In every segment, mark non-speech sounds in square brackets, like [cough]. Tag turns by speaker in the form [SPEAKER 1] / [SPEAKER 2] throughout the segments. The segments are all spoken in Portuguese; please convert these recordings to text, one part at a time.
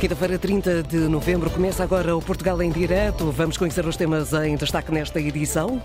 [SPEAKER 1] Quinta-feira, 30 de novembro, começa agora o Portugal em Direto. Vamos conhecer os temas em destaque nesta edição.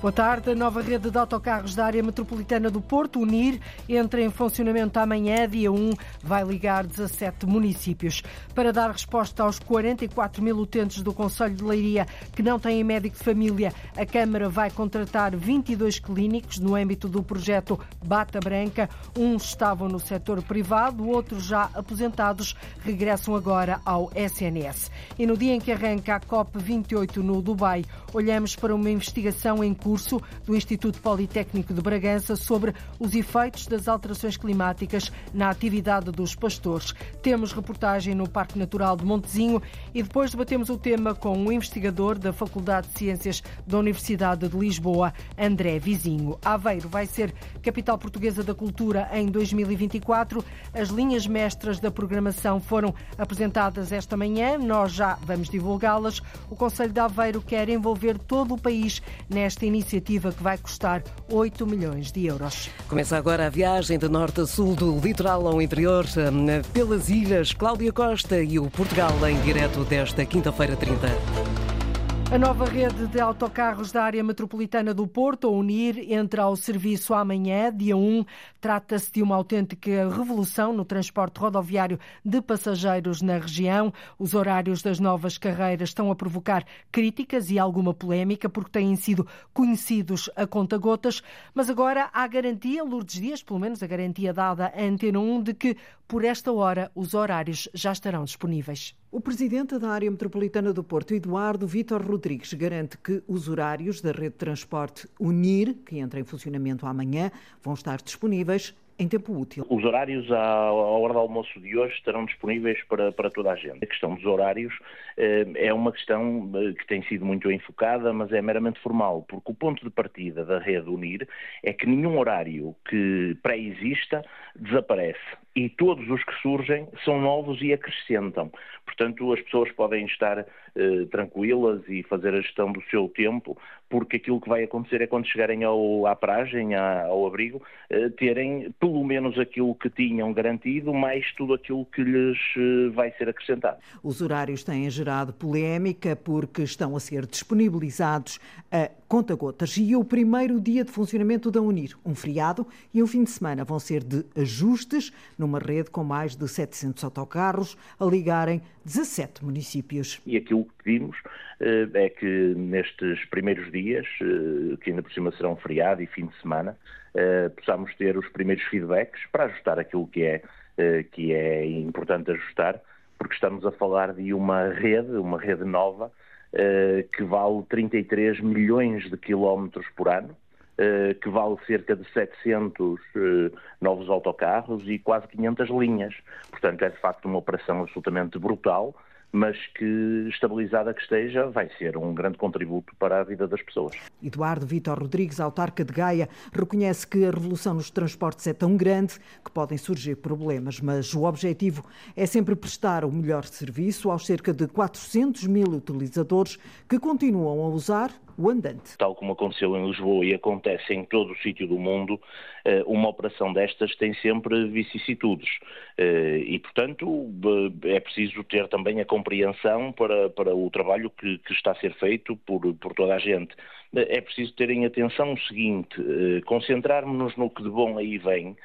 [SPEAKER 2] Boa tarde. A nova rede de autocarros da área metropolitana do Porto, UNIR, entra em funcionamento amanhã, dia 1, vai ligar 17 municípios. Para dar resposta aos 44 mil utentes do Conselho de Leiria que não têm médico de família, a Câmara vai contratar 22 clínicos no âmbito do projeto Bata Branca. Uns estavam no setor privado, outros já aposentados regressam agora ao SNS. E no dia em que arranca a COP28 no Dubai, olhamos para uma investigação em curso curso do Instituto Politécnico de Bragança sobre os efeitos das alterações climáticas na atividade dos pastores. Temos reportagem no Parque Natural de Montezinho e depois debatemos o tema com o um investigador da Faculdade de Ciências da Universidade de Lisboa, André Vizinho. Aveiro vai ser capital portuguesa da cultura em 2024. As linhas mestras da programação foram apresentadas esta manhã. Nós já vamos divulgá-las. O Conselho de Aveiro quer envolver todo o país nesta iniciativa iniciativa que vai custar 8 milhões de euros.
[SPEAKER 1] Começa agora a viagem de norte a sul, do litoral ao interior, hum, pelas ilhas. Cláudia Costa e o Portugal em direto desta quinta-feira 30.
[SPEAKER 2] A nova rede de autocarros da área metropolitana do Porto, a UNIR, entra ao serviço amanhã, dia 1. Trata-se de uma autêntica revolução no transporte rodoviário de passageiros na região. Os horários das novas carreiras estão a provocar críticas e alguma polémica, porque têm sido conhecidos a conta-gotas. Mas agora há garantia, Lourdes Dias, pelo menos a garantia dada à Antena 1, de que por esta hora os horários já estarão disponíveis.
[SPEAKER 3] O presidente da área metropolitana do Porto, Eduardo Vitor Rodrigues, garante que os horários da rede de transporte Unir, que entra em funcionamento amanhã, vão estar disponíveis em tempo útil.
[SPEAKER 4] Os horários à, hora do almoço de hoje estarão disponíveis para, para toda a gente. A questão dos horários eh, é uma questão eh, que tem sido muito enfocada, mas é meramente formal, porque o ponto de partida da rede Unir é que nenhum horário que pré-exista desaparece e todos os que surgem são novos e acrescentam. Portanto, as pessoas podem estar eh, tranquilas e fazer a gestão do seu tempo, porque aquilo que vai acontecer é quando chegarem ao, à paragem, ao abrigo, eh, terem pelo menos aquilo que tinham garantido, mais tudo aquilo que lhes eh, vai ser acrescentado.
[SPEAKER 3] Os horários têm gerado polémica porque estão a ser disponibilizados a conta-gotas e o primeiro dia de funcionamento da Unir, um feriado e um fim de semana vão ser de ajustes numa rede com mais de 700 autocarros a ligarem 17 municípios.
[SPEAKER 4] E aquilo que pedimos eh, é que nestes primeiros dias, eh, que ainda por cima serão feriado e fim de semana, eh, possamos ter os primeiros feedbacks para ajustar aquilo que é, que é importante ajustar, porque estamos a falar de uma rede, uma rede nova, que vale 33 milhões de quilómetros por ano, que vale cerca de 700 novos autocarros e quase 500 linhas. Portanto, é de facto uma operação absolutamente brutal mas que, estabilizada que esteja, vai ser um grande contributo para a vida das pessoas.
[SPEAKER 3] Eduardo Vitor Rodrigues, autarca de Gaia, reconhece que a revolução nos transportes é tão grande que podem surgir problemas, mas o objetivo é sempre prestar o melhor serviço aos cerca de 400 mil utilizadores que continuam a usar o andante.
[SPEAKER 4] Tal como aconteceu em Lisboa e acontece em todo o sítio do mundo, eh, uma operação destas tem sempre vicissitudes. Eh, e, portanto, é preciso ter também a compreensão para, para o trabalho que, que está a ser feito por, por toda a gente. É preciso terem atenção o seguinte, eh, concentrarmos-nos no que de bom aí vem,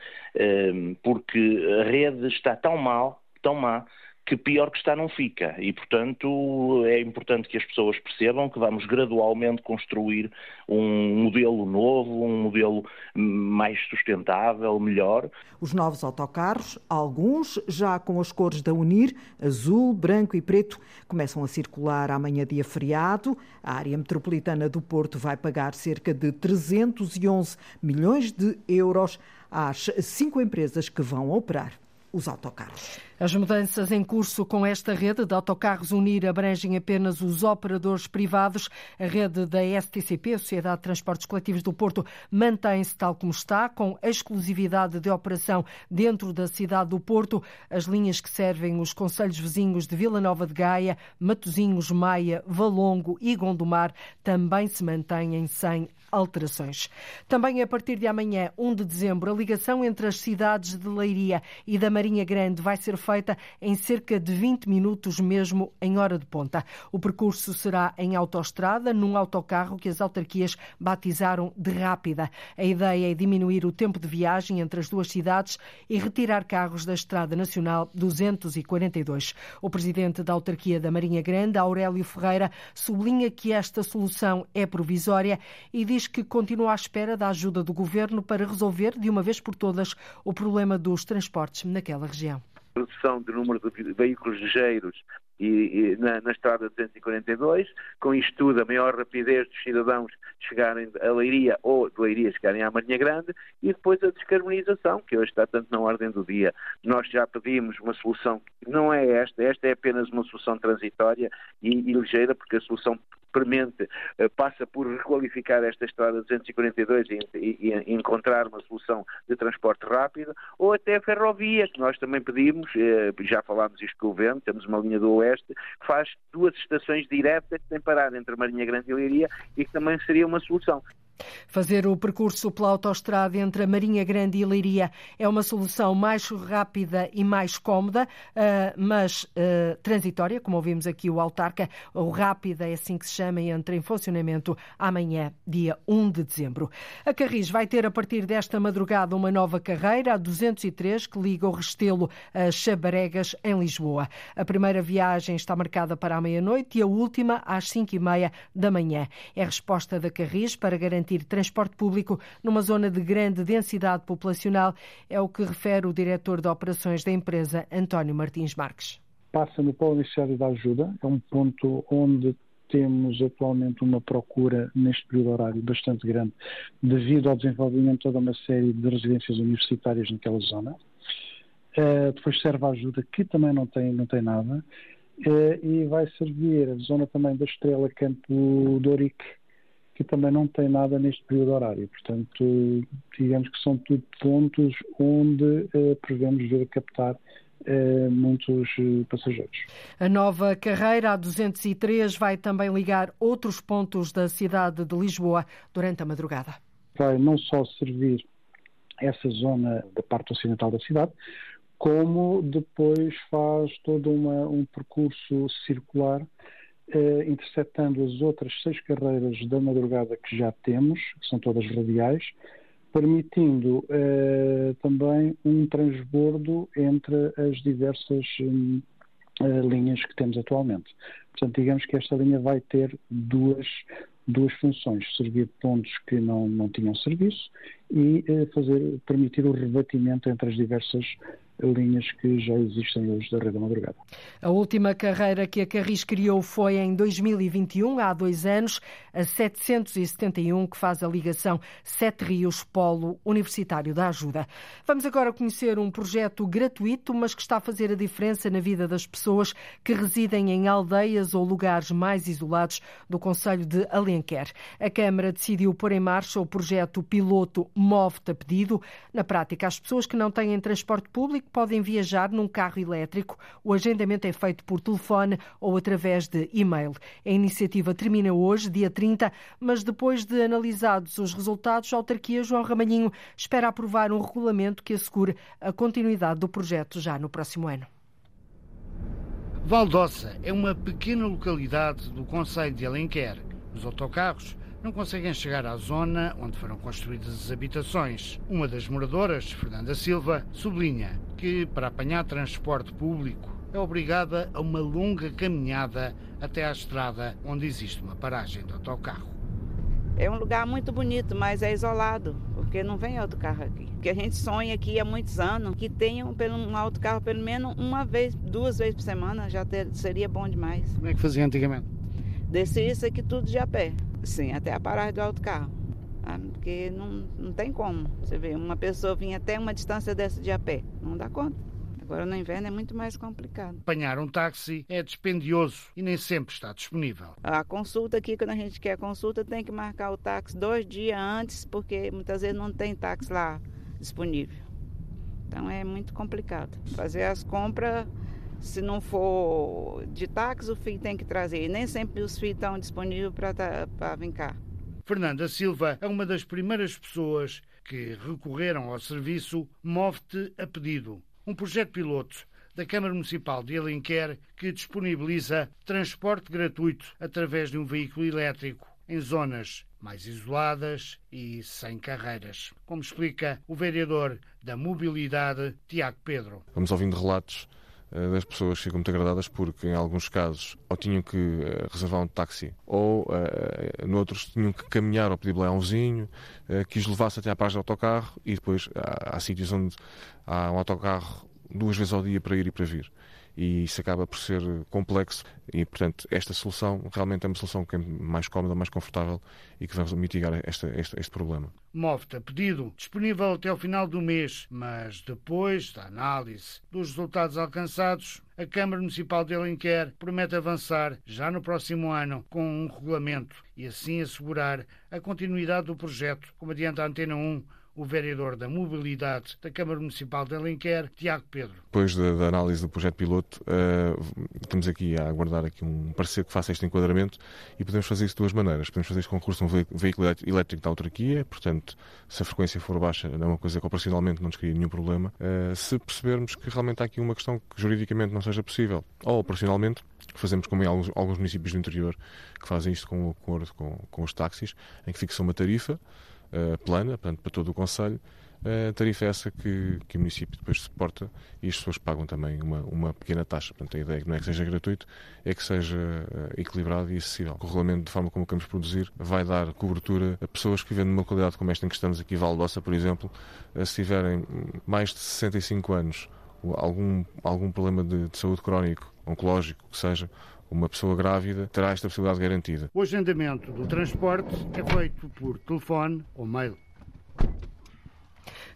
[SPEAKER 4] porque a rede está tão mal, tão má, que pior que está não fica. E, portanto, é importante que as pessoas percebam que vamos gradualmente construir um modelo novo, um modelo mais sustentável, melhor.
[SPEAKER 3] Os novos autocarros, alguns já com as cores da Unir, azul, branco e preto, começam a circular amanhã dia feriado. A área metropolitana do Porto vai pagar cerca de 311 milhões de euros às cinco empresas que vão operar os autocarros.
[SPEAKER 2] As mudanças em curso com esta rede de autocarros Unir abrangem apenas os operadores privados. A rede da STCP, Sociedade de Transportes Coletivos do Porto, mantém-se tal como está, com exclusividade de operação dentro da cidade do Porto. As linhas que servem os conselhos vizinhos de Vila Nova de Gaia, Matosinhos, Maia, Valongo e Gondomar também se mantêm sem alterações. Também a partir de amanhã, 1 de dezembro, a ligação entre as cidades de Leiria e da Marinha Grande vai ser feita em cerca de 20 minutos mesmo em hora de ponta. O percurso será em autoestrada, num autocarro que as autarquias batizaram de rápida. A ideia é diminuir o tempo de viagem entre as duas cidades e retirar carros da Estrada Nacional 242. O presidente da autarquia da Marinha Grande, Aurélio Ferreira, sublinha que esta solução é provisória e diz que continua à espera da ajuda do governo para resolver de uma vez por todas o problema dos transportes naquela região
[SPEAKER 5] redução do número de veículos ligeiros e, e na, na, estrada 242, com isto tudo a maior rapidez dos cidadãos chegarem a Leiria ou de Leiria chegarem à Marinha Grande e depois a descarbonização, que hoje está tanto na ordem do dia. Nós já pedimos uma solução que não é esta, esta é apenas uma solução transitória e, e ligeira, porque a solução premente eh, passa por requalificar esta estrada 242 e, e, e, encontrar uma solução de transporte rápido, ou até ferrovia, que nós também pedimos, eh, já falámos isto com o governo, temos uma linha do Oeste, que faz duas estações diretas que tem parado entre Marinha Grande e Leiria e que também seria uma solução.
[SPEAKER 2] Fazer o percurso pela autoestrada entre a Marinha Grande e Leiria é uma solução mais rápida e mais cómoda, eh, mas uh, transitória, como ouvimos aqui o autarca. O rápida é assim que se chama e entra em funcionamento amanhã, dia 1 de dezembro. A Carris vai ter a partir desta madrugada uma nova carreira, a 203, que liga o Restelo a Chabaregas, em Lisboa. A primeira viagem está marcada para a meia-noite e a última às 5 e meia da manhã. É a resposta da Carris para garantir garantir transporte público numa zona de grande densidade populacional, é o que refere o diretor de operações da empresa, António Martins Marques.
[SPEAKER 6] Passa no Polo Iniciário da Ajuda, é um ponto onde temos atualmente uma procura neste período horário bastante grande, devido ao desenvolvimento de toda uma série de residências universitárias naquela zona. Uh, depois serve a ajuda, que também não tem, não tem nada, uh, e vai servir a zona também da Estrela Campo Dorique, que também não tem nada neste período horário. Portanto, digamos que são tudo pontos onde eh, prevemos ver captar eh, muitos eh, passageiros.
[SPEAKER 2] A nova carreira a 203 vai também ligar outros pontos da cidade de Lisboa durante a madrugada.
[SPEAKER 6] Vai não só servir essa zona da parte ocidental da cidade, como depois faz todo uma, um percurso circular eh, interceptando as outras seis carreiras da madrugada que já temos, que são todas radiais, permitindo eh, também um transbordo entre as diversas hum, eh, linhas que temos atualmente. Portanto, digamos que esta linha vai ter duas, duas funções: servir pontos que não, não tinham serviço e fazer, permitir o rebatimento entre as diversas linhas que já existem hoje da Rede da Madrugada.
[SPEAKER 2] A última carreira que a Carris criou foi em 2021, há dois anos, a 771, que faz a ligação Sete Rios Polo Universitário da Ajuda. Vamos agora conhecer um projeto gratuito, mas que está a fazer a diferença na vida das pessoas que residem em aldeias ou lugares mais isolados do Conselho de Alenquer. A Câmara decidiu pôr em marcha o projeto piloto Move-te a Pedido. Na prática, as pessoas que não têm transporte público podem viajar num carro elétrico. O agendamento é feito por telefone ou através de e-mail. A iniciativa termina hoje, dia 30, mas depois de analisados os resultados, a autarquia João Ramalhinho espera aprovar um regulamento que assegure a continuidade do projeto já no próximo ano.
[SPEAKER 7] Valdossa é uma pequena localidade do Conselho de Alenquer. Os autocarros não conseguem chegar à zona onde foram construídas as habitações. Uma das moradoras, Fernanda Silva, sublinha que, para apanhar transporte público, é obrigada a uma longa caminhada até à estrada onde existe uma paragem de autocarro.
[SPEAKER 8] É um lugar muito bonito, mas é isolado, porque não vem autocarro aqui. Porque a gente sonha aqui há muitos anos que tenha um autocarro pelo menos uma vez, duas vezes por semana, já ter, seria bom demais.
[SPEAKER 7] Como é que fazia antigamente?
[SPEAKER 8] Descia isso aqui tudo de a pé. Sim, até a paragem do autocarro. Ah, porque não, não tem como. Você vê, uma pessoa vir até uma distância dessa de a pé. Não dá conta. Agora no inverno é muito mais complicado.
[SPEAKER 7] Apanhar um táxi é dispendioso e nem sempre está disponível.
[SPEAKER 8] A consulta aqui, quando a gente quer consulta, tem que marcar o táxi dois dias antes, porque muitas vezes não tem táxi lá disponível. Então é muito complicado. Fazer as compras, se não for de táxi, o filho tem que trazer. E nem sempre os filhos estão disponíveis para vir cá.
[SPEAKER 7] Fernanda Silva é uma das primeiras pessoas que recorreram ao serviço Move-te a pedido. um projeto piloto da Câmara Municipal de Alenquer que disponibiliza transporte gratuito através de um veículo elétrico em zonas mais isoladas e sem carreiras, como explica o vereador da Mobilidade, Tiago Pedro.
[SPEAKER 9] Vamos ouvindo relatos das pessoas ficam muito agradadas porque, em alguns casos, ou tinham que uh, reservar um táxi, ou, uh, noutros, tinham que caminhar ou pedir a um vizinho, uh, que os levasse até à paragem de autocarro e depois há, há sítios onde há um autocarro duas vezes ao dia para ir e para vir e isso acaba por ser complexo e, portanto, esta solução realmente é uma solução que é mais cómoda, mais confortável e que vai mitigar este, este, este problema.
[SPEAKER 7] Mofta, pedido disponível até o final do mês, mas depois da análise dos resultados alcançados, a Câmara Municipal de Alenquer promete avançar já no próximo ano com um regulamento e assim assegurar a continuidade do projeto, como adianta a Antena 1 o vereador da Mobilidade da Câmara Municipal de Alenquer, Tiago Pedro.
[SPEAKER 9] Depois da, da análise do projeto piloto, uh, estamos aqui a aguardar aqui um parecer que faça este enquadramento e podemos fazer isso de duas maneiras. Podemos fazer recurso a um veículo elétrico da autarquia, portanto, se a frequência for baixa, não é uma coisa que operacionalmente não nos cria nenhum problema. Uh, se percebermos que realmente há aqui uma questão que juridicamente não seja possível, ou operacionalmente, fazemos como em alguns, alguns municípios do interior que fazem isto com o acordo com, com os táxis, em que fixa uma tarifa plana, portanto, para todo o Conselho, a tarifa é essa que, que o município depois suporta e as pessoas pagam também uma, uma pequena taxa. Portanto, a ideia é que não é que seja gratuito, é que seja uh, equilibrado e acessível. O regulamento, de forma como queremos produzir, vai dar cobertura a pessoas que vivem numa localidade como esta em que estamos aqui, Valdossa, por exemplo, se tiverem mais de 65 anos, algum, algum problema de, de saúde crónico, oncológico, que seja, uma pessoa grávida terá esta possibilidade garantida.
[SPEAKER 7] O agendamento do transporte é feito por telefone ou mail.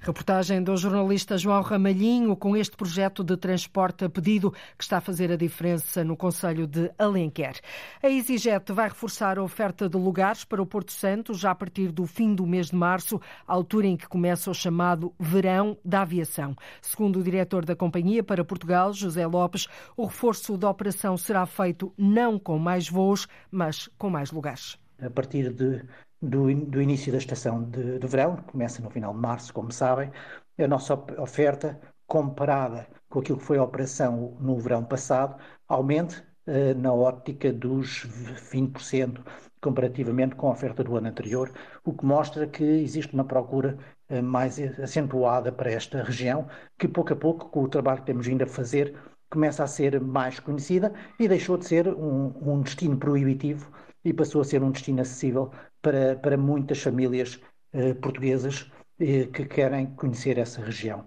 [SPEAKER 2] Reportagem do jornalista João Ramalhinho com este projeto de transporte a pedido que está a fazer a diferença no Conselho de Alenquer. A EasyJet vai reforçar a oferta de lugares para o Porto Santo já a partir do fim do mês de março, altura em que começa o chamado Verão da Aviação. Segundo o diretor da companhia para Portugal, José Lopes, o reforço da operação será feito não com mais voos, mas com mais lugares.
[SPEAKER 10] A partir de do, do início da estação de, de verão, que começa no final de março, como sabem, a nossa oferta, comparada com aquilo que foi a operação no verão passado, aumente eh, na ótica dos 20% comparativamente com a oferta do ano anterior, o que mostra que existe uma procura eh, mais acentuada para esta região, que pouco a pouco, com o trabalho que temos vindo a fazer, começa a ser mais conhecida e deixou de ser um, um destino proibitivo e passou a ser um destino acessível para, para muitas famílias eh, portuguesas eh, que querem conhecer essa região.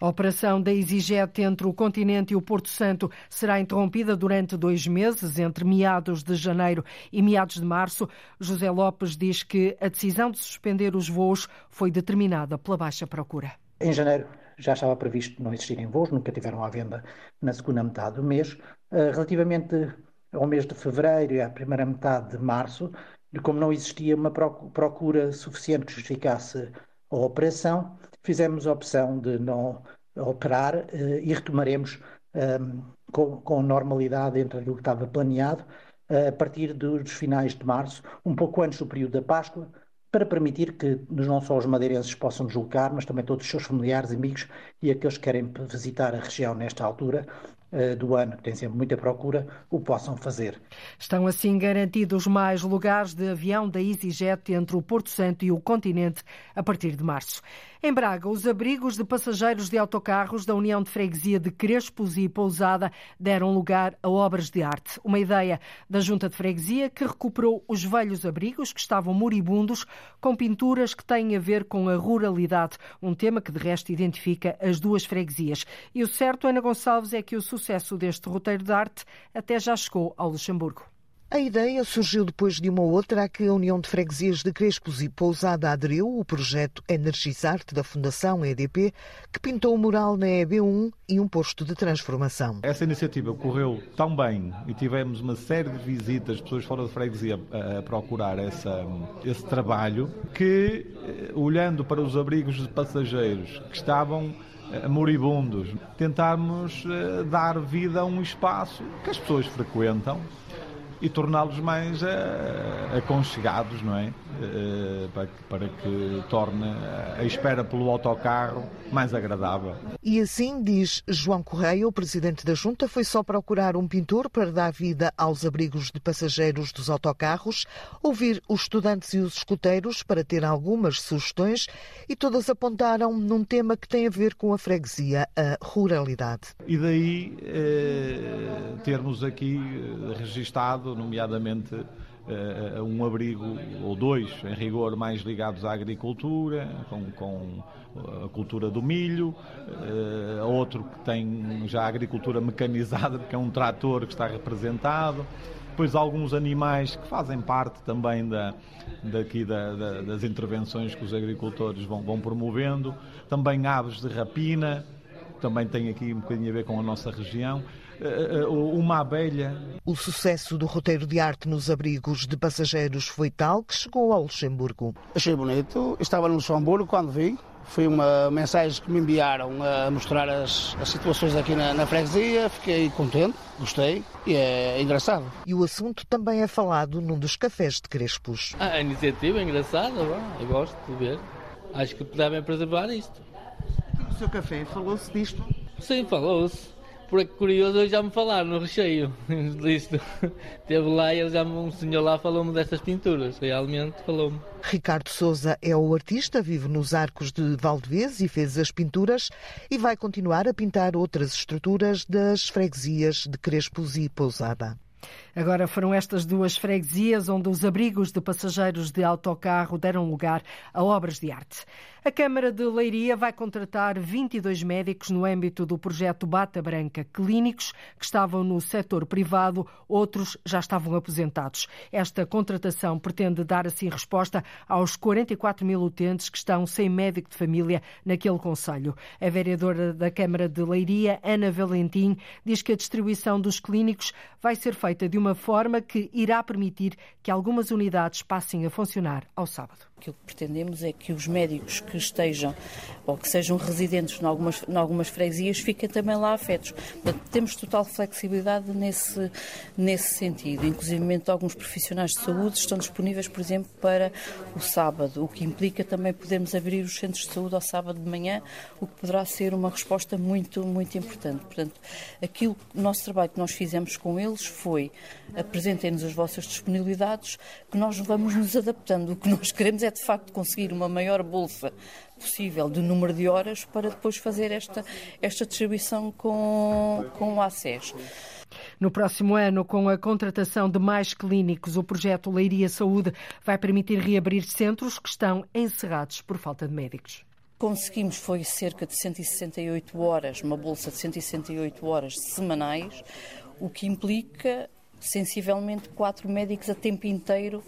[SPEAKER 2] A operação da EasyJet entre o continente e o Porto Santo será interrompida durante dois meses, entre meados de janeiro e meados de março. José Lopes diz que a decisão de suspender os voos foi determinada pela baixa procura.
[SPEAKER 10] Em janeiro já estava previsto não existirem voos, nunca tiveram à venda na segunda metade do mês. Eh, relativamente ao mês de fevereiro e à primeira metade de março, e como não existia uma procura suficiente que justificasse a operação, fizemos a opção de não operar eh, e retomaremos ehm, com, normalidade entre aquilo que estava planeado eh, a partir dos finais de março, um pouco antes do período da Páscoa, para permitir que não só os madeirenses possam deslocar, mas também todos os seus familiares, amigos e aqueles que querem visitar a região nesta altura do ano, que tem sempre muita procura, o possam fazer.
[SPEAKER 2] Estão assim garantidos mais lugares de avião da EasyJet entre o Porto Santo e o continente a partir de março. Em Braga, os abrigos de passageiros de autocarros da União de Freguesia de Crespos e Pousada deram lugar a obras de arte. Uma ideia da Junta de Freguesia que recuperou os velhos abrigos que estavam moribundos com pinturas que têm a ver com a ruralidade, um tema que de resto identifica as duas freguesias. E o certo, Ana Gonçalves, é que o sucesso deste roteiro de arte até já chegou ao Luxemburgo.
[SPEAKER 11] A ideia surgiu depois de uma outra a que a União de Freguesias de Crespos e Pousada aderiu, o projeto Energizarte da Fundação EDP, que pintou o mural na EB1 e um posto de transformação.
[SPEAKER 12] Essa iniciativa correu tão bem e tivemos uma série de visitas, pessoas fora de freguesia a procurar essa, esse trabalho, que, eh, olhando para os abrigos de passageiros que estavam moribundos, tentarmos eh, dar vida a um espaço que as pessoas frequentam e torná-los mais uh, aconchegados, não é? Uh, para, que, para que torne a espera pelo autocarro mais agradável.
[SPEAKER 11] E assim, diz João Correia, o presidente da Junta, foi só procurar um pintor para dar vida aos abrigos de passageiros dos autocarros, ouvir os estudantes e os escuteiros para ter algumas sugestões e todas apontaram num tema que tem a ver com a freguesia, a ruralidade.
[SPEAKER 12] E daí eh, termos aqui registado nomeadamente uh, um abrigo ou dois, em rigor, mais ligados à agricultura, com, com a cultura do milho, uh, outro que tem já a agricultura mecanizada, porque é um trator que está representado depois alguns animais que fazem parte também da, daqui da, da, das intervenções que os agricultores vão, vão promovendo, também aves de rapina, também tem aqui um bocadinho a ver com a nossa região. Eh, eh, uma abelha.
[SPEAKER 11] O sucesso do roteiro de arte nos abrigos de passageiros foi tal que chegou ao Luxemburgo.
[SPEAKER 13] Achei bonito. Estava no Luxemburgo quando vi. Foi uma mensagem que me enviaram a mostrar as, as situações aqui na, na, freguesia. Fiquei contente, gostei e é engraçado.
[SPEAKER 11] E o assunto também é falado num dos cafés de Crespos.
[SPEAKER 14] A iniciativa é engraçada, eu gosto de ver. Acho que devem preservar isto.
[SPEAKER 11] Aqui no seu café falou-se disto?
[SPEAKER 14] Sim, falou-se por curioso, hoje já me falaram no recheio [laughs] disto. Teve lá e ele já, um senhor lá falou-me destas pinturas, realmente falou-me.
[SPEAKER 11] Ricardo Souza é o artista, vive nos arcos de Valdevez e fez as pinturas e vai continuar a pintar outras estruturas das freguesias de Crespos e Pousada.
[SPEAKER 2] Agora foram estas duas freguesias onde os abrigos de passageiros de autocarro deram lugar a obras de arte. A Câmara de Leiria vai contratar 22 médicos no âmbito do projeto Bata Branca, clínicos que estavam no setor privado, outros já estavam aposentados. Esta contratação pretende dar assim resposta aos 44 mil utentes que estão sem médico de família naquele Conselho. A vereadora da Câmara de Leiria, Ana Valentim, diz que a distribuição dos clínicos vai ser feita de uma forma que irá permitir que algumas unidades passem a funcionar ao sábado.
[SPEAKER 15] Aquilo que pretendemos é que os médicos que estejam ou que sejam residentes em algumas, em algumas freguesias fiquem também lá afetos. Portanto, temos total flexibilidade nesse, nesse sentido. Inclusive, alguns profissionais de saúde estão disponíveis, por exemplo, para o sábado, o que implica também podermos abrir os centros de saúde ao sábado de manhã, o que poderá ser uma resposta muito, muito importante. Portanto, aquilo, o nosso trabalho que nós fizemos com eles foi apresentem-nos as vossas disponibilidades, que nós vamos nos adaptando. O que nós queremos é, de facto, conseguir uma maior bolsa possível de número de horas para depois fazer esta, esta distribuição com, com o ACES.
[SPEAKER 2] No próximo ano, com a contratação de mais clínicos, o projeto Leiria Saúde vai permitir reabrir centros que estão encerrados por falta de médicos.
[SPEAKER 15] Conseguimos foi cerca de 168 horas, uma bolsa de 168 horas semanais, o que implica sensivelmente quatro médicos a tempo inteiro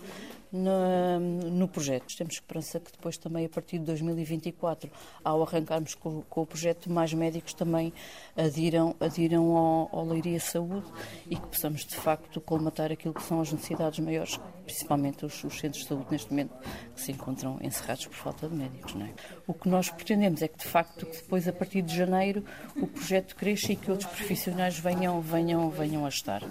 [SPEAKER 15] no, no, projeto. Temos esperança que depois também, a partir de 2024, ao arrancarmos com, com o projeto, mais médicos também adiram, adiram ao, ao Leiria Saúde e que possamos, de facto, colmatar aquilo que são as necessidades maiores, principalmente os, os centros de saúde neste momento, que se encontram encerrados por falta de médicos. É? O que nós pretendemos é que, de facto, que depois, a partir de janeiro, o projeto cresça e que outros profissionais venham, venham, venham a estar.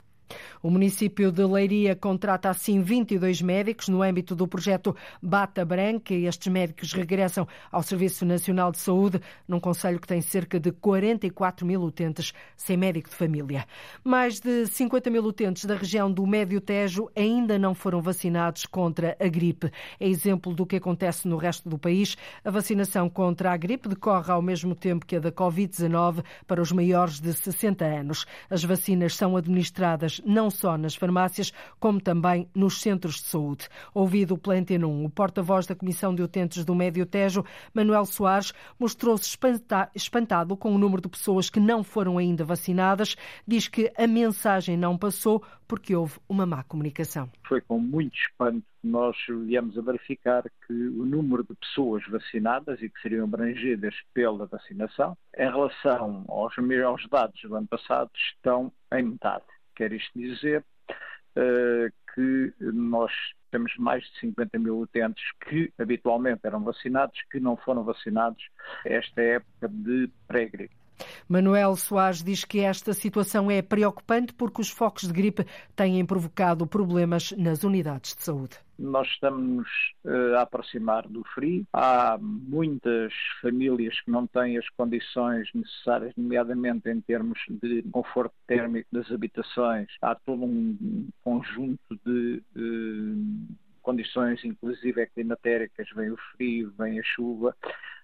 [SPEAKER 2] O município de Leiria contrata assim 22 médicos no âmbito do projeto Bata Branca. Estes médicos regressam ao Serviço Nacional de Saúde, num conselho que tem cerca de 44 mil utentes sem médico de família. Mais de 50 mil utentes da região do Médio Tejo ainda não foram vacinados contra a gripe. É exemplo do que acontece no resto do país. A vacinação contra a gripe decorre ao mesmo tempo que a da Covid-19 para os maiores de 60 anos. As vacinas são administradas não só nas farmácias, como também nos centros de saúde. Ouvido pela Antena 1, o porta-voz da Comissão de Utentes do Médio Tejo, Manuel Soares, mostrou-se espantado com o número de pessoas que não foram ainda vacinadas. Diz que a mensagem não passou porque houve uma má comunicação.
[SPEAKER 16] Foi com muito espanto que nós viemos a verificar que o número de pessoas vacinadas e que seriam abrangidas pela vacinação, em relação aos, aos dados do ano passado, estão em metade. Quer isto dizer uh, que nós temos mais de 50 mil utentes que habitualmente eram vacinados, que não foram vacinados esta época de pré-gripe.
[SPEAKER 2] Manuel Soares diz que esta situação é preocupante porque os focos de gripe têm provocado problemas nas unidades de saúde.
[SPEAKER 16] Nós estamos uh, a aproximar do frio. Há muitas famílias que não têm as condições necessárias, nomeadamente em termos de conforto térmico das habitações. Há todo um conjunto de condições, inclusive climatéricas, vem o frio, vem a chuva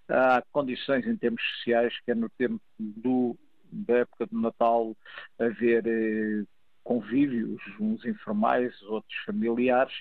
[SPEAKER 16] há condições em termos sociais, que é no tempo do, da época do Natal haver eh, convívios, uns informais, outros familiares,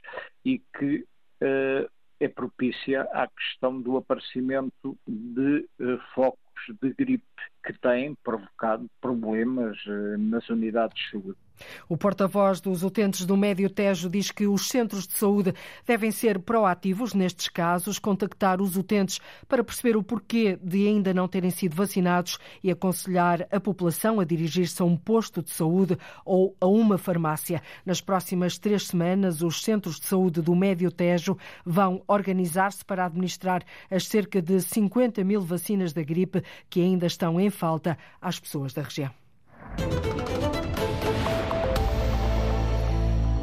[SPEAKER 16] e que eh, é propícia à questão do aparecimento de eh, focos de gripe que têm provocado problemas eh, nas unidades de saúde.
[SPEAKER 2] O porta-voz dos utentes do Médio Tejo diz que os centros de saúde devem ser proativos nestes casos, contactar os utentes para perceber o porquê de ainda não terem sido vacinados e aconselhar a população a dirigir-se a um posto de saúde ou a uma farmácia. Nas próximas três semanas, os centros de saúde do Médio Tejo vão organizar-se para administrar as cerca de 50 mil vacinas da gripe que ainda estão em falta às pessoas da região.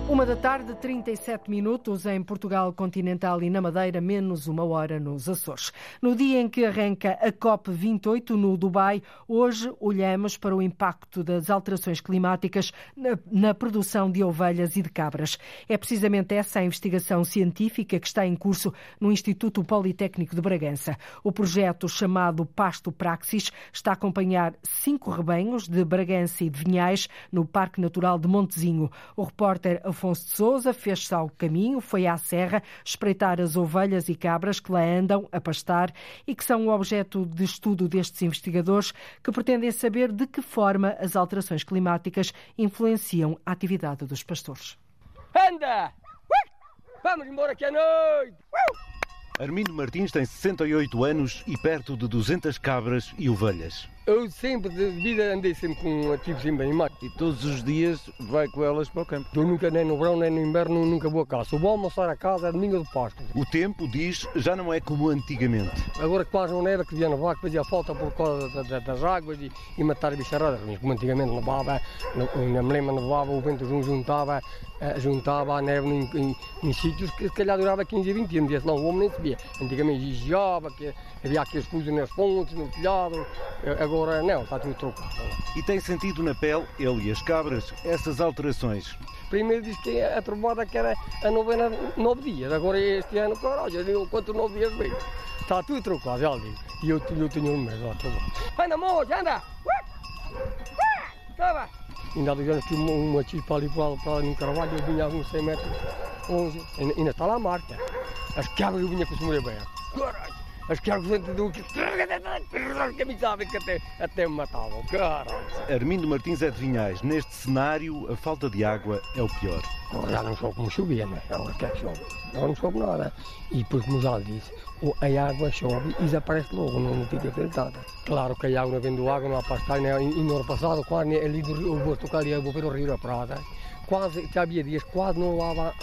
[SPEAKER 2] Uma da tarde, 37 minutos em Portugal continental e na Madeira, menos uma hora nos Açores. No dia em que arranca a COP28 no Dubai, hoje olhamos para o impacto das alterações climáticas na, na, produção de ovelhas e de cabras. É precisamente essa a investigação científica que está em curso no Instituto Politécnico de Bragança. O projeto chamado Pasto Praxis está a acompanhar cinco rebanhos de Bragança e de Vinhais no Parque Natural de Montezinho. O repórter Afonso de Souza fez-se ao caminho, foi à serra espreitar as ovelhas e cabras que lá andam a pastar e que são o objeto de estudo destes investigadores que pretendem saber de que forma as alterações climáticas influenciam a atividade dos pastores.
[SPEAKER 17] Anda! Vamos embora que é noite!
[SPEAKER 18] Armindo Martins tem 68 anos e perto de 200 cabras e ovelhas.
[SPEAKER 17] Eu sempre, de vida, andei sempre com ativos em bem.
[SPEAKER 18] E todos os dias vai com elas para o campo?
[SPEAKER 17] Eu nunca, nem no verão, nem no inverno, nunca vou a casa. Se vou almoçar a casa, é domingo do pasto.
[SPEAKER 18] O tempo, diz, já não é como antigamente.
[SPEAKER 17] Agora que quase não era que vinha nevar, que fazia falta por causa das águas e, e matar bicharadas. Como antigamente nevava, na Melema nevava, o vento juntava, eh, juntava a neve em, em, em sítios que se calhar durava 15 a 20 anos. Não, o homem nem sabia. Antigamente gigiava, que havia aqueles fusos nas fontes, no telhado. Eh, agora agora não, está tudo trocado.
[SPEAKER 18] E tem sentido na pele, ele e as cabras, essas alterações?
[SPEAKER 17] Primeiro disse que a trovada que era a novena nove dias, agora este ano, caralho, eu quanto nove dias veio. Está tudo trocado, já digo. E eu, eu tenho um mês, ó, tá Anda, moça, anda! Estava! Ainda há dois anos que uma, uma chispa ali para, para ali no Carvalho, eu vinha a uns 100 metros, 11, ainda está lá a marca. As cabras eu vinha com o bem. Caralho! As que do que até, até me matavam. Caralho.
[SPEAKER 18] Armindo Martins é de Vinhais. Neste cenário, a falta de água é o pior.
[SPEAKER 17] Já não soube como chovia, né? Agora que é que chove? Agora não soube nada. E depois, como já disse, a água chove e desaparece logo, não, não fica sentada. Claro que a água não vem do água, não há pastar, né? E no ano passado, quase ali do rio, eu vou tocar ali, eu vou ver o Rio da Prata quase, já havia dias quase não lava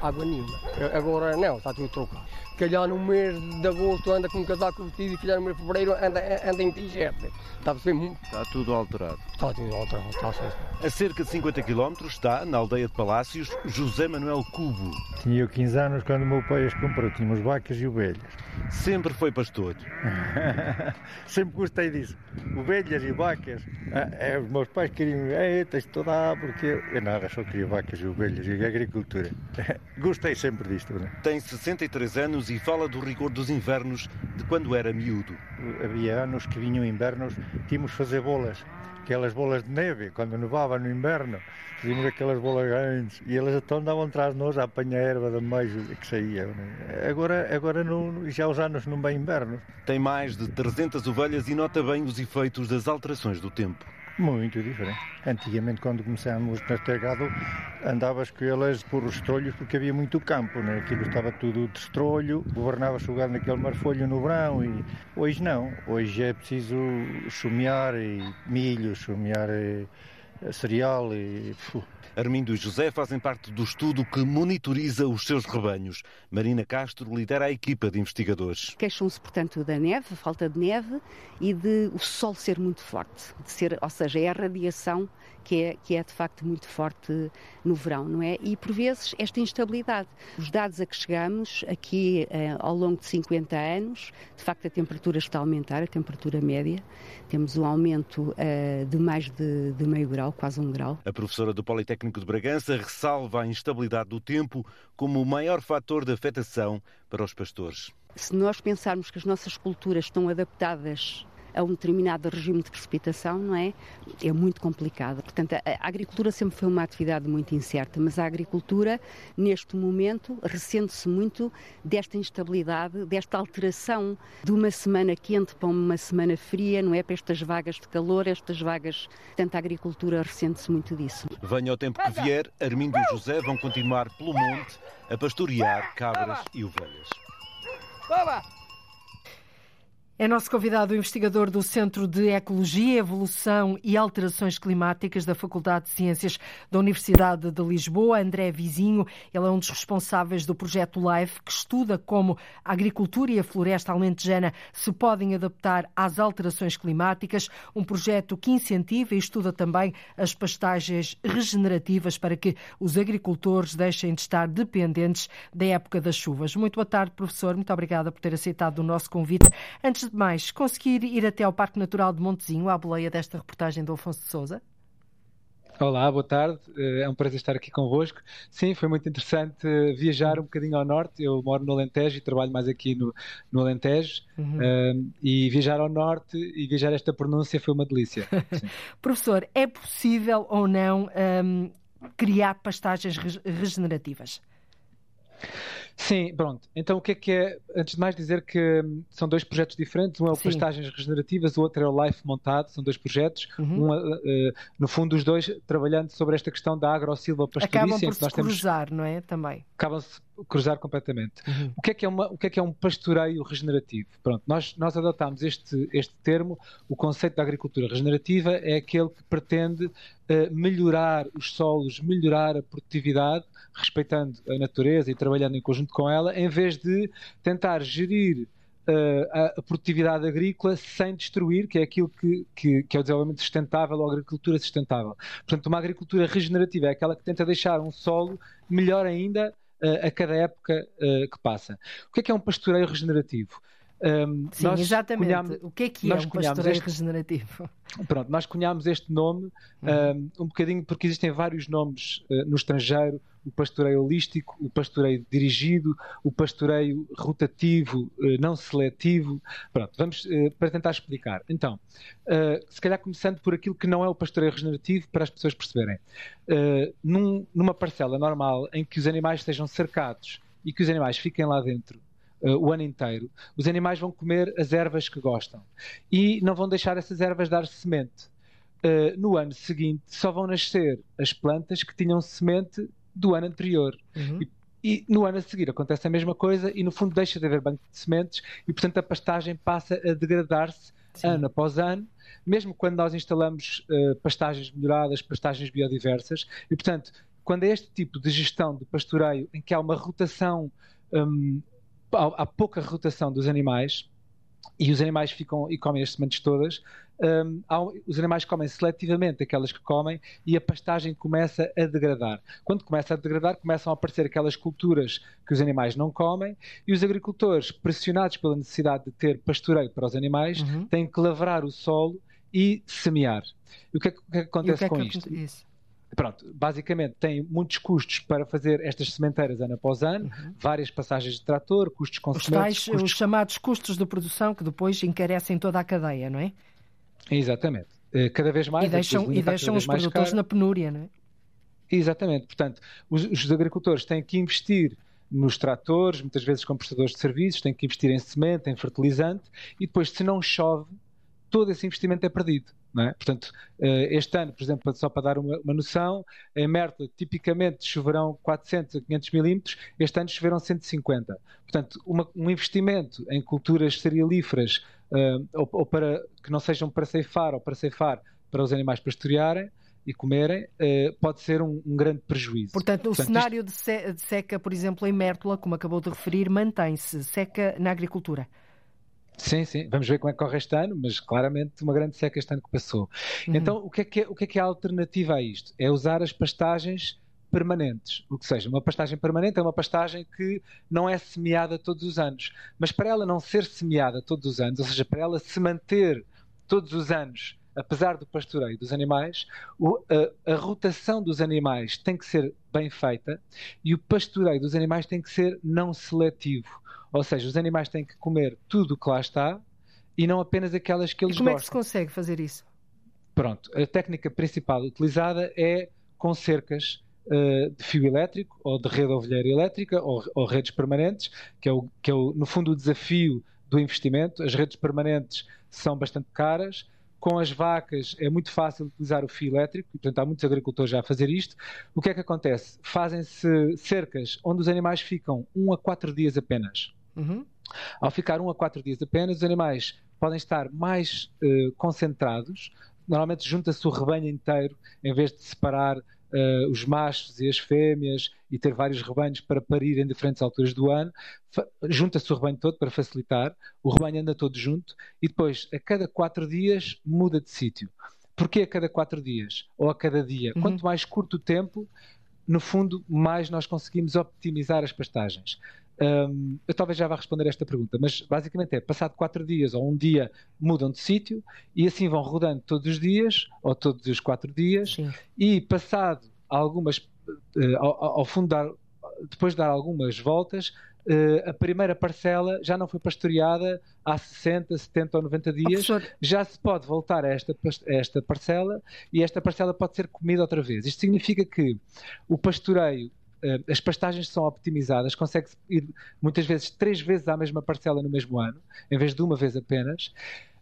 [SPEAKER 17] água nenhuma. Agora não, está tudo trocado calhar no mês de agosto anda com um casaco vestido e calhar no mês de fevereiro anda, anda em t-shirt. Está a muito.
[SPEAKER 18] Está tudo alterado.
[SPEAKER 17] Está tudo alterado, está
[SPEAKER 18] a A cerca de 50 km está, na aldeia de Palácios, José Manuel Cubo.
[SPEAKER 19] Tinha eu 15 anos quando o meu pai as comprou, tínhamos vacas e ovelhas.
[SPEAKER 18] Sempre foi pastor? [laughs]
[SPEAKER 19] Sempre gostei disso. Ovelhas e vacas. Ah, é, os meus pais queriam, é, tens de estudar, porque eu, nada, só queria vacas e ovelhas e agricultura. [laughs] gostei sempre disto. Né?
[SPEAKER 18] Tem 63 anos e fala do rigor dos invernos de quando era miúdo.
[SPEAKER 19] Havia anos que vinham invernos, tínhamos fazer bolas, aquelas bolas de neve, quando nevava no inverno, fazíamos aquelas bolas grandes e elas então andavam atrás de nós a apanhar a erva da mais que saía. Né? Agora, agora não, já os anos não vêm invernos.
[SPEAKER 18] Tem mais de 300 ovelhas e nota bem os efeitos das alterações do tempo.
[SPEAKER 19] Muito diferente. Antigamente, quando começámos a ter gado, andavas com elas por os estrolhos porque havia muito campo, né? aquilo estava tudo de estrolho, governava-se o gado naquele marfolho no verão e hoje não. Hoje é preciso chumear e milho, chumear e, cereal e.
[SPEAKER 18] Armindo e José fazem parte do estudo que monitoriza os seus rebanhos. Marina Castro lidera a equipa de investigadores.
[SPEAKER 20] Queixam-se, portanto, da neve, falta de neve e de o sol ser muito forte. De ser, ou seja, é a radiação que é, que é de facto muito forte no verão, não é? E por vezes esta instabilidade. Os dados a que chegamos aqui eh, ao longo de 50 anos, de facto a temperatura está a aumentar, a temperatura média. Temos um aumento eh, de mais de, de meio grau, quase um grau.
[SPEAKER 18] A professora do Politécnico de Bragança ressalva a instabilidade do tempo como o maior fator de afetação para os pastores.
[SPEAKER 20] Se nós pensarmos que as nossas culturas estão adaptadas a um determinado regime de precipitação, não é? É muito complicado. Portanto, a, agricultura sempre foi uma atividade muito incerta, mas a agricultura, neste momento, ressente-se muito desta instabilidade, desta alteração de uma semana quente para uma semana fria, não é? Para estas vagas de calor, estas vagas. Portanto, a agricultura ressente-se muito disso.
[SPEAKER 18] Venha o tempo que vier, Armindo e José vão continuar pelo monte a pastorear cabras e ovelhas.
[SPEAKER 2] É nosso convidado o investigador do Centro de Ecologia, Evolução e Alterações Climáticas da Faculdade de Ciências da Universidade de Lisboa, André Vizinho. Ele é um dos responsáveis do projeto LIFE, que estuda como a agricultura e a floresta alentejana se podem adaptar às alterações climáticas. Um projeto que incentiva e estuda também as pastagens regenerativas para que os agricultores deixem de estar dependentes da época das chuvas. Muito boa tarde, professor. Muito obrigada por ter aceitado o nosso convite. Antes Antes de mais, conseguir ir até ao Parque Natural de Montezinho, à boleia desta reportagem do Afonso de Souza?
[SPEAKER 21] Olá, boa tarde. Eh, é um prazer estar aqui convosco. Sim, foi muito interessante eh, viajar um bocadinho ao norte. Eu moro no Alentejo e trabalho mais aqui no, no Alentejo. Uhum. Um, e viajar ao norte e viajar esta pronúncia foi uma delícia. [laughs]
[SPEAKER 2] Professor, é possível ou não um, criar pastagens regenerativas?
[SPEAKER 21] Sim, pronto. Então o que é que é? Antes de mais dizer que hum, são dois projetos diferentes. Um é o Sim. Pastagens Regenerativas, o outro é o Life Montado. São dois projetos. Uhum. Um, uh, uh, no fundo, os dois trabalhando sobre esta questão da agrosilva pastorícia.
[SPEAKER 2] Acabam por se cruzar, temos... não é? Também.
[SPEAKER 21] Acabam-se cruzar completamente. Uhum. O, que é que é uma, o que é que é um pastoreio regenerativo? Pronto, nós, nós adotámos este, este termo. O conceito da agricultura regenerativa é aquele que pretende uh, melhorar os solos, melhorar a produtividade, respeitando a natureza e trabalhando em conjunto com ela, em vez de tentar gerir Uh, a, produtividade agrícola sem destruir, que é aquilo que, que, que, é o desenvolvimento sustentável ou a agricultura sustentável. Portanto, uma agricultura regenerativa é aquela que tenta deixar um solo melhor ainda a cada época uh, que passa. O que é que é um pastoreio regenerativo?
[SPEAKER 2] Um, Sim, exatamente. Cunhamos, o que é que é um pastoreio este, regenerativo? [laughs]
[SPEAKER 21] Pronto, nós cunhámos este nome uhum. um, um bocadinho porque existem vários nomes uh, no estrangeiro, o pastoreio holístico, o pastoreio dirigido, o pastoreio rotativo, uh, não seletivo. Pronto, vamos uh, para tentar explicar. Então, se calhar começando por aquilo que não é o pastoreio regenerativo, para as pessoas perceberem. Num, numa parcela normal em que os animais estejam cercados e que os animais fiquem lá dentro uh, o ano inteiro, os animais vão comer as ervas que gostam e não vão deixar essas ervas dar semente. Uh, no ano seguinte só vão nascer as plantas que tinham semente do ano anterior. Uhum. E, e no ano a seguir acontece a mesma coisa e no fundo deixa de haver banco de sementes e portanto a pastagem passa a degradar-se ano após ano, mesmo quando nós instalamos uh, pastagens melhoradas, pastagens biodiversas e portanto quando é este tipo de gestão de pastoreio em que há uma rotação um, há, pouca rotação dos animais e os animais ficam e comem as sementes todas, um, há, os animais comem seletivamente aquelas que comem e a pastagem começa a degradar. Quando começa a degradar, começam a aparecer aquelas culturas que os animais não comem e os agricultores, pressionados pela necessidade de ter pastoreio para os animais, uhum. têm que lavrar o solo e semear. E o que é que, que, é que acontece com isto? Isso? Pronto, basicamente tem muitos custos para fazer estas sementeiras ano após ano, uhum. várias passagens de trator, custos com
[SPEAKER 2] os, tais, custos... os chamados custos de produção que depois encarecem toda a cadeia, não é?
[SPEAKER 21] Exatamente. Eh, cada vez mais.
[SPEAKER 2] E deixam, e deixam os produtores na penúria, não é?
[SPEAKER 21] Exatamente. Portanto, os, os agricultores têm que investir nos tratores, muitas vezes com prestadores de serviços, têm que investir em semente, em fertilizante, e depois, se não chove, todo esse investimento é perdido. É? Portanto, eh, este ano, por exemplo, só para dar uma, uma noção, em Mértola tipicamente choverão 400 a 500 milímetros, este ano choveram 150. Portanto, uma, um investimento em culturas cerealíferas uh, ou, ou, para que não sejam para ceifar ou para ceifar para os animais pastorearem e comerem, uh, pode ser um, um, grande prejuízo.
[SPEAKER 2] Portanto, o Portanto, cenário isto... de seca, por exemplo, em Mértola, como acabou de referir, mantém-se seca na agricultura.
[SPEAKER 21] Sim, sim. Vamos ver como é que corre este ano, mas claramente uma grande seca este ano que passou. Uhum. Então, o que, é que é, o que é que é a alternativa a isto? É usar as pastagens permanentes. O que seja, uma pastagem permanente é uma pastagem que não é semeada todos os anos. Mas para ela não ser semeada todos os anos, ou seja, para ela se manter todos os anos, apesar do pastoreio dos animais, o, a, a, rotação dos animais tem que ser bem feita e o pastoreio dos animais tem que ser não seletivo. Ou seja, os animais têm que comer tudo o que lá está e não apenas aquelas que eles
[SPEAKER 2] e como
[SPEAKER 21] gostam.
[SPEAKER 2] é que se consegue fazer isso?
[SPEAKER 21] Pronto, a técnica principal utilizada é com cercas uh, de fio elétrico ou de rede ovelheira elétrica ou, ou, redes permanentes, que é, o, que é o, no fundo o desafio do investimento. As redes permanentes são bastante caras, com as vacas é muito fácil utilizar o fio elétrico, e, portanto há muitos agricultores já a fazer isto. O que é que acontece? Fazem-se cercas onde os animais ficam um a quatro dias apenas. Uhum. Ao ficar um a quatro dias apenas, os animais podem estar mais uh, concentrados. Normalmente junta-se o rebanho inteiro, em vez de separar uh, os machos e as fêmeas e ter vários rebanhos para parir em diferentes alturas do ano. Junta-se o rebanho todo para facilitar, o rebanho anda todo junto e depois, a cada quatro dias, muda de sítio. Porquê a cada quatro dias ou a cada dia? Uhum. Quanto mais curto o tempo, no fundo, mais nós conseguimos optimizar as pastagens. Um, eu talvez já vá responder esta pergunta, mas basicamente é: passado quatro dias ou um dia mudam de sítio e assim vão rodando todos os dias ou todos os quatro dias, Sim. e passado algumas, uh, ao, ao fundo, dar, depois de dar algumas voltas, uh, a primeira parcela já não foi pastoreada há 60, 70 ou 90 dias, oh, já se pode voltar a esta, a esta parcela e esta parcela pode ser comida outra vez. Isto significa que o pastoreio as pastagens são optimizadas, consegue-se ir muitas vezes três vezes à mesma parcela no mesmo ano, em vez de uma vez apenas.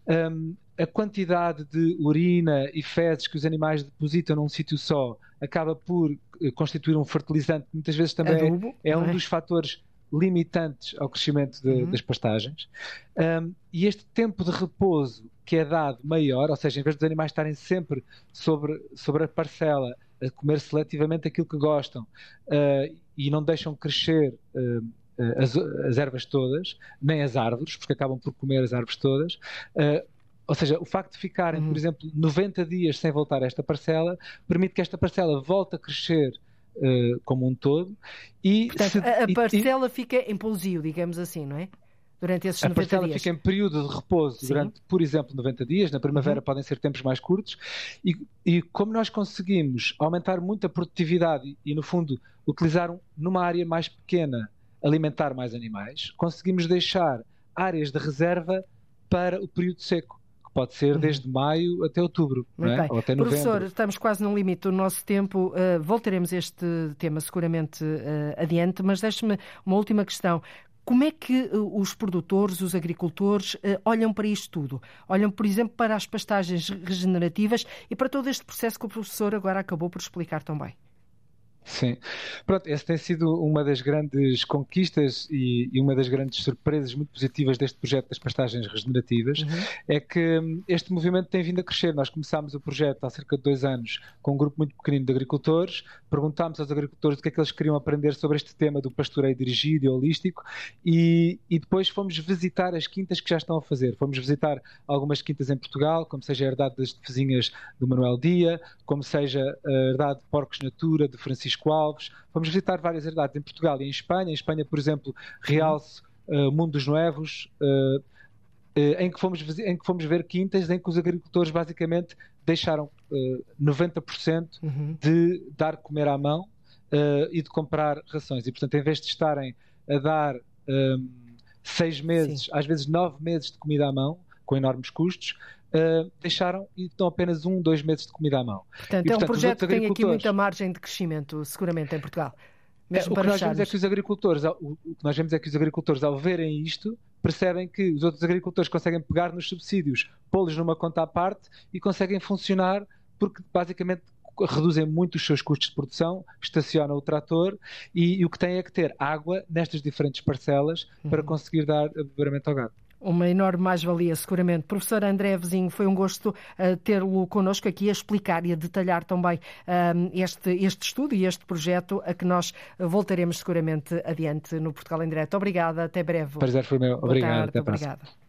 [SPEAKER 21] Um, a quantidade de urina e fezes que os animais depositam num sítio só acaba por uh, constituir um fertilizante que muitas vezes também Adubo, é, é um é? dos fatores limitantes ao crescimento de, uhum. das pastagens. Um, e este tempo de repouso que é dado maior, ou seja, em vez dos animais estarem sempre sobre, sobre a parcela a comer seletivamente aquilo que gostam uh, e não deixam crescer uh, as, as, ervas todas, nem as árvores, porque acabam por comer as árvores todas. Uh, ou seja, o facto de ficarem, uhum. por exemplo, 90 dias sem voltar a esta parcela, permite que esta parcela volte a crescer como um todo.
[SPEAKER 2] E Portanto, se, a, a parcela e, fica em pousio, digamos assim, não é? Durante esses 90 dias. A
[SPEAKER 21] parcela fica em período de repouso Sim. durante, por exemplo, 90 dias. Na primavera uhum. podem ser tempos mais curtos. E, e, como nós conseguimos aumentar muito a produtividade e, e, no fundo, utilizar um, numa área mais pequena alimentar mais animais, conseguimos deixar áreas de reserva para o período seco pode ser uhum. desde maio até outubro, é? ou até novembro.
[SPEAKER 2] Professor, estamos quase no limite do nosso tempo. Uh, voltaremos a este tema seguramente uh, adiante, mas deixe-me uma última questão. Como é que eh, os produtores, os agricultores, eh, olham para isto tudo? Olham, por exemplo, para as pastagens regenerativas e para todo este processo que o professor agora acabou por explicar também.
[SPEAKER 21] Sim. Pronto, essa tem sido uma das grandes conquistas e, e, uma das grandes surpresas muito positivas deste projeto das pastagens regenerativas uhum. é que hum, este movimento tem vindo a crescer. Nós começámos o projeto há cerca de dois anos com um grupo muito pequenino de agricultores, perguntámos aos agricultores o que é que eles queriam aprender sobre este tema do pastoreio dirigido e holístico e, e depois fomos visitar as quintas que já estão a fazer. Fomos visitar algumas quintas em Portugal, como seja a herdade das vizinhas do Manuel Dia, como seja a herdade de Porcos Natura de Francisco Francisco Alves. Fomos visitar várias herdades em Portugal e em Espanha. Em Espanha, por exemplo, realce uh, Mundo dos Nuevos, uh, em, que fomos, em que fomos ver quintas em que os agricultores basicamente deixaram uh, 90% uhum. de dar comer à mão e de comprar rações. E, portanto, em vez de estarem a dar um, seis meses, Sim. às vezes nove meses de comida à mão, com enormes custos, uh, deixaram e estão apenas um, dois meses de comida à mão.
[SPEAKER 2] Portanto,
[SPEAKER 21] e,
[SPEAKER 2] é um projeto que tem aqui muita margem de crescimento, seguramente, em Portugal.
[SPEAKER 21] É, o que nós vemos é que os agricultores, o que nós vemos é que os agricultores, ao verem isto, percebem que os outros agricultores conseguem pegar nos subsídios, pô-los numa conta à parte e conseguem funcionar porque basicamente reduzem muito os seus custos de produção, estacionam o trator e, e o que têm é que ter água nestas diferentes parcelas uhum. para conseguir dar beberamento ao gado.
[SPEAKER 2] Uma enorme mais-valia, seguramente. Professor André Vizinho, foi um gosto uh, tê-lo connosco aqui a explicar e a detalhar também uh, este, este estudo e este projeto a que nós voltaremos seguramente adiante no Portugal em Direto. Obrigada, até breve.
[SPEAKER 21] Prazer foi meu. Obrigado. Tarde, até obrigada.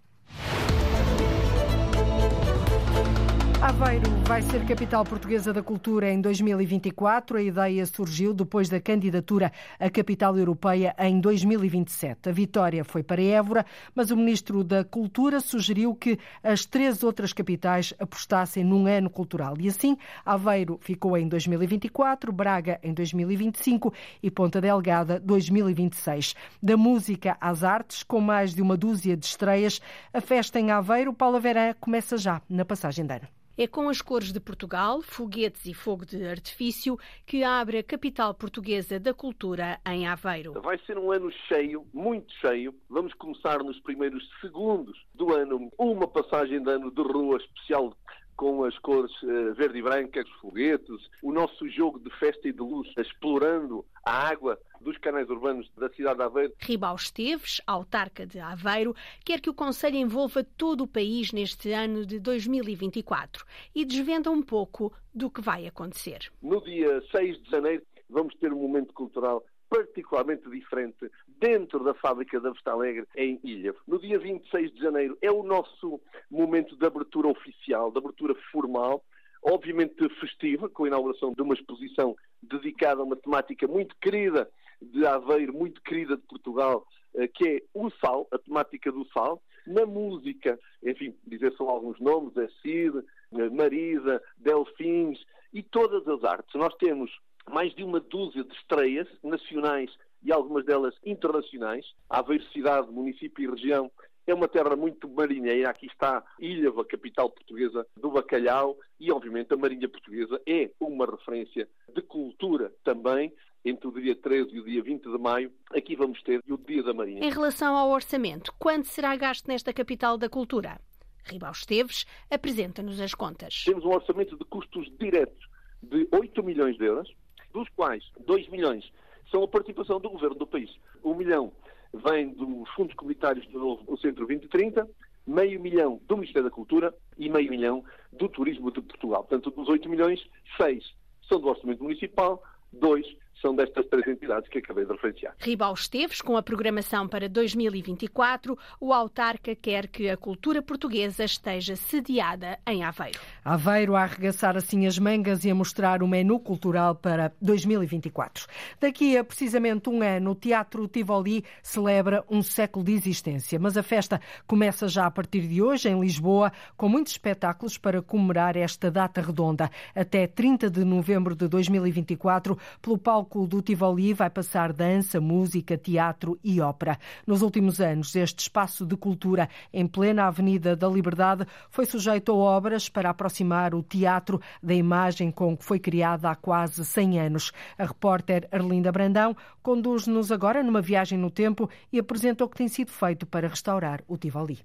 [SPEAKER 2] Aveiro vai ser capital portuguesa da cultura em 2024. A ideia surgiu depois da candidatura à capital europeia em 2027. A vitória foi para Évora, mas o ministro da Cultura sugeriu que as três outras capitais apostassem num ano cultural. E assim, Aveiro ficou em 2024, Braga em 2025 e Ponta Delgada 2026. Da música às artes, com mais de uma dúzia de estreias, a festa em Aveiro, Paula Verã, começa já na passagem de ano.
[SPEAKER 22] É com as cores de Portugal, foguetes e fogo de artifício que abre a capital portuguesa da cultura em Aveiro.
[SPEAKER 23] Vai ser um ano cheio, muito cheio. Vamos começar nos primeiros segundos do ano uma passagem de ano de rua especial com as cores uh, verde e branca, os foguetes, o nosso jogo de festa e de luz, explorando a água dos canais urbanos da cidade de Aveiro.
[SPEAKER 22] Ribal Esteves, autarca de Aveiro, quer que o Conselho envolva todo o país neste ano de 2024 e desvenda um pouco do que vai acontecer.
[SPEAKER 23] No dia 6 de janeiro vamos ter um momento cultural particularmente diferente dentro da fábrica da Vista Alegre, em Ilha. No dia 26 de janeiro é o nosso momento de abertura oficial, de abertura formal, obviamente festiva, com a inauguração de uma exposição dedicada a uma temática muito querida de Aveiro, muito querida de Portugal, eh, que é o sal, a temática do sal. Na música, enfim, dizer só alguns nomes, é Cid, eh, Marisa, Delfins e todas as artes. Nós temos mais de uma dúzia de estreias nacionais e algumas delas internacionais. A Aveiro cidade, município e região é uma terra muito marinheira. Aqui está Ilhava, capital portuguesa do bacalhau, e obviamente a Marinha Portuguesa é uma referência de cultura também. Entre o dia 13 e o dia 20 de maio, aqui vamos ter o Dia da Marinha.
[SPEAKER 22] Em relação ao orçamento, quanto será gasto nesta capital da cultura? Ribal Esteves apresenta-nos as contas.
[SPEAKER 23] Temos um orçamento de custos diretos de 8 milhões de euros, dos quais 2 milhões são a participação do governo do país. 1 milhão vem dos fundos comunitários do Centro 2030, meio milhão do Ministério da Cultura e meio milhão do Turismo de Portugal. Portanto, dos 8 milhões, 6 são do Orçamento Municipal, 2 são destas três entidades que acabei de referenciar.
[SPEAKER 22] Ribal Esteves, com a programação para 2024, o autarca quer que a cultura portuguesa esteja sediada em Aveiro.
[SPEAKER 2] Aveiro a arregaçar assim as mangas e a mostrar o menu cultural para 2024. Daqui a precisamente um ano, o Teatro Tivoli celebra um século de existência, mas a festa começa já a partir de hoje em Lisboa, com muitos espetáculos para comemorar esta data redonda. Até 30 de novembro de 2024, pelo palco palco do Tivoli vai passar dança, música, teatro e ópera. Nos últimos anos, este espaço de cultura em plena Avenida da Liberdade foi sujeito a obras para aproximar o teatro da imagem com que foi criada há quase 100 anos. A repórter Arlinda Brandão conduz-nos agora numa viagem no tempo e apresenta o que tem sido feito para restaurar o Tivoli.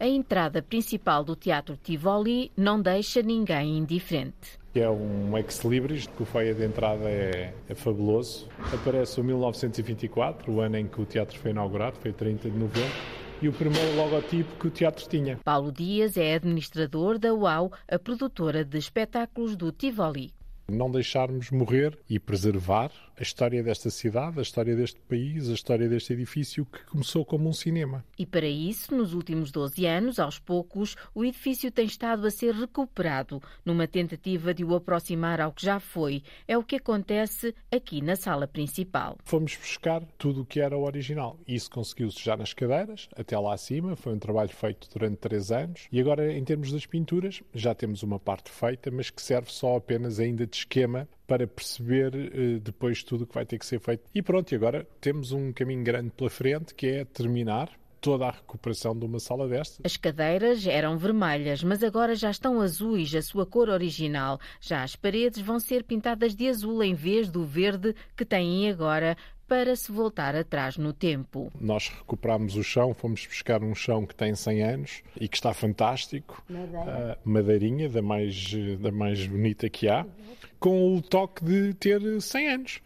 [SPEAKER 24] A entrada principal do Teatro Tivoli não deixa ninguém indiferente
[SPEAKER 25] que é um ex-libris, que o feia de entrada é, é, fabuloso. Aparece o 1924, o ano em que o teatro foi inaugurado, foi 30 de novembro, e o primeiro logotipo que o teatro tinha.
[SPEAKER 24] Paulo Dias é administrador da UAU, a produtora de espetáculos do Tivoli.
[SPEAKER 25] Não deixarmos morrer e preservar a história desta cidade, a história deste país, a história deste edifício que começou como um cinema.
[SPEAKER 24] E para isso, nos últimos 12 anos, aos poucos, o edifício tem estado a ser recuperado numa tentativa de o aproximar ao que já foi. É o que acontece aqui na sala principal.
[SPEAKER 25] Fomos buscar tudo o que era o original. Isso conseguiu-se já nas cadeiras, até lá acima. Foi um trabalho feito durante três anos. E agora, em termos das pinturas, já temos uma parte feita, mas que serve só apenas ainda de esquema para perceber uh, depois tudo o que vai ter que ser feito. E pronto, e agora temos um caminho grande pela frente que é terminar toda a recuperação de uma sala destas.
[SPEAKER 24] As cadeiras eram vermelhas, mas agora já estão azuis, a sua cor original. Já as paredes vão ser pintadas de azul em vez do verde que têm agora para se voltar atrás no tempo.
[SPEAKER 25] Nós recuperamos o chão, fomos buscar um chão que tem 100 anos e que está fantástico. Madeira. Uh, madeirinha, da mais, da mais bonita que há, com o toque de ter 100 anos.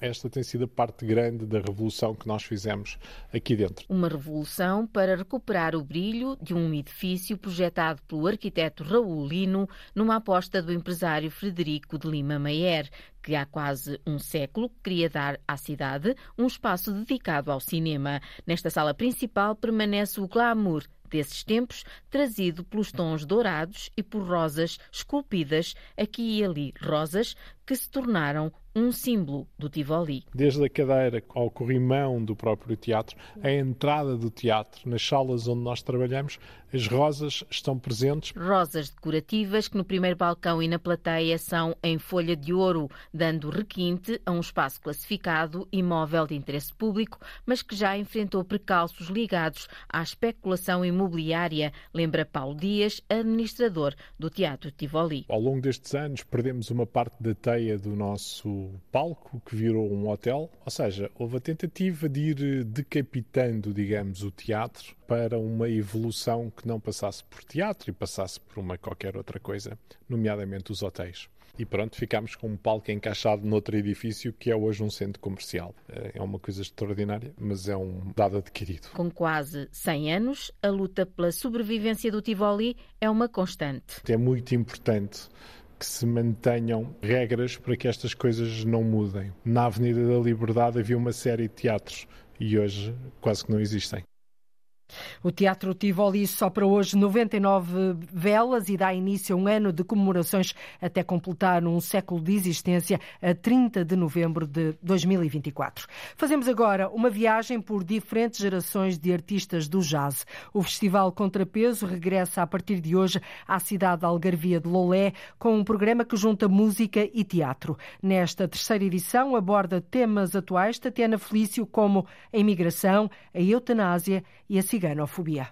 [SPEAKER 25] esta tem sido a parte grande da revolução que nós fizemos aqui dentro.
[SPEAKER 24] Uma revolução para recuperar o brilho de um edifício projetado pelo arquiteto Raul Lino numa aposta do empresário Frederico de Lima Mayer, que há quase um século queria dar à cidade um espaço dedicado ao cinema. Nesta sala principal permanece o glamour desses tempos, trazido pelos tons dourados e por rosas esculpidas aqui e ali, rosas que se tornaram um símbolo do Tivoli.
[SPEAKER 25] Desde a cadeira ao corrimão do próprio teatro, a entrada do teatro, nas salas onde nós trabalhamos, as rosas estão presentes.
[SPEAKER 24] Rosas decorativas que no primeiro balcão e na plateia são em folha de ouro, dando requinte a um espaço classificado imóvel de interesse público, mas que já enfrentou precalços ligados à especulação imobiliária, lembra Paulo Dias, administrador do Teatro Tivoli.
[SPEAKER 25] Ao longo destes anos, perdemos uma parte da teia do nosso palco, que virou um hotel, ou seja, houve a tentativa de ir decapitando, digamos, o teatro para uma evolução que não passasse por teatro e passasse por uma qualquer outra coisa, nomeadamente os hotéis. E pronto, ficámos com um palco encaixado noutro edifício que é hoje um centro comercial. É uma coisa extraordinária, mas é um dado adquirido.
[SPEAKER 24] Com quase 100 anos, a luta pela sobrevivência do Tivoli é uma constante.
[SPEAKER 25] É muito importante que se mantenham regras para que estas coisas não mudem. Na Avenida da Liberdade havia uma série de teatros e hoje quase que não existem.
[SPEAKER 2] O Teatro Tivoli só para hoje 99 velas e dá início a um ano de comemorações até completar um século de existência a 30 de novembro de 2024. Fazemos agora uma viagem por diferentes gerações de artistas do jazz. O Festival Contrapeso regressa a partir de hoje à cidade de Algarvia de Lolé com um programa que junta música e teatro. Nesta terceira edição aborda temas atuais Tatiana Felício como a imigração, a eutanásia e a ciganofobia.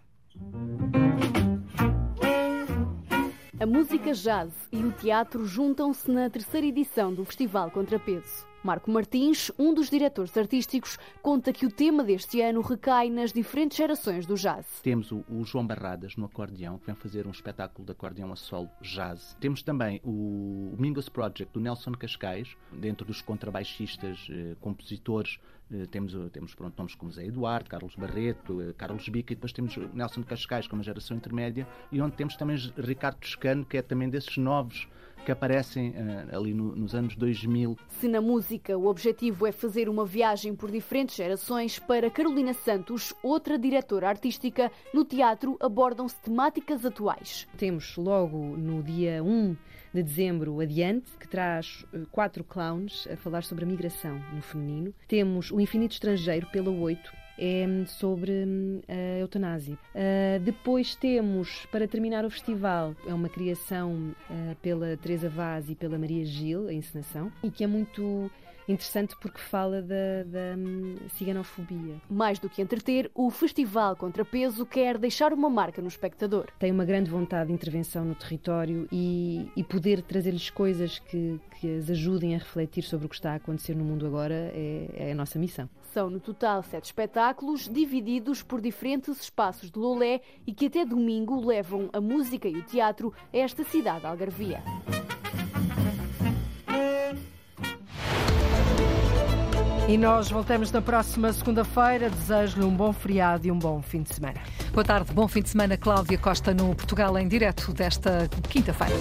[SPEAKER 26] A música jazz e o teatro juntam-se na terceira edição do Festival Contrapeso. Marco Martins, um dos diretores artísticos, conta que o tema deste ano recai nas diferentes gerações do jazz.
[SPEAKER 27] Temos o, João Barradas no acordeão, que vem fazer um espetáculo de acordeão a solo jazz. Temos também o Mingos Project do Nelson Cascais, dentro dos contrabaixistas, eh, compositores. Eh, temos, temos pronto, nomes como Zé Eduardo, Carlos Barreto, eh, Carlos Bica e depois temos Nelson Cascais como geração intermédia e onde temos também Ricardo Toscano, que é também desses novos que aparecem uh, ali no, nos anos 2000.
[SPEAKER 26] Se na música o objetivo é fazer uma viagem por diferentes gerações, para Carolina Santos, outra diretora artística, no teatro abordam-se temáticas atuais.
[SPEAKER 28] Temos logo no dia 1 de dezembro adiante, que traz eh, quatro clowns a falar sobre a migração no feminino. Temos o Infinito Estrangeiro pela 8, é sobre hum, a eutanásia. Uh, depois temos, para terminar o festival, é uma criação uh, pela Teresa Vaz e pela Maria Gil, a encenação, e que é muito interessante porque fala da, da hum, ciganofobia.
[SPEAKER 26] Mais do que entreter, o Festival Contrapeso quer deixar uma marca no espectador.
[SPEAKER 28] Tem uma grande vontade de intervenção no território e, e poder trazer-lhes coisas que, que as ajudem a refletir sobre o que está a acontecer no mundo agora é, é a nossa missão.
[SPEAKER 26] São no total sete espetáculos, divididos por diferentes espaços de Lolé e que até domingo levam a música e o teatro a esta cidade algarvia.
[SPEAKER 2] E nós voltamos na próxima segunda-feira. Desejo-lhe um bom feriado e um bom fim de semana.
[SPEAKER 29] Boa tarde, bom fim de semana. Cláudia Costa no Portugal em direto desta quinta-feira.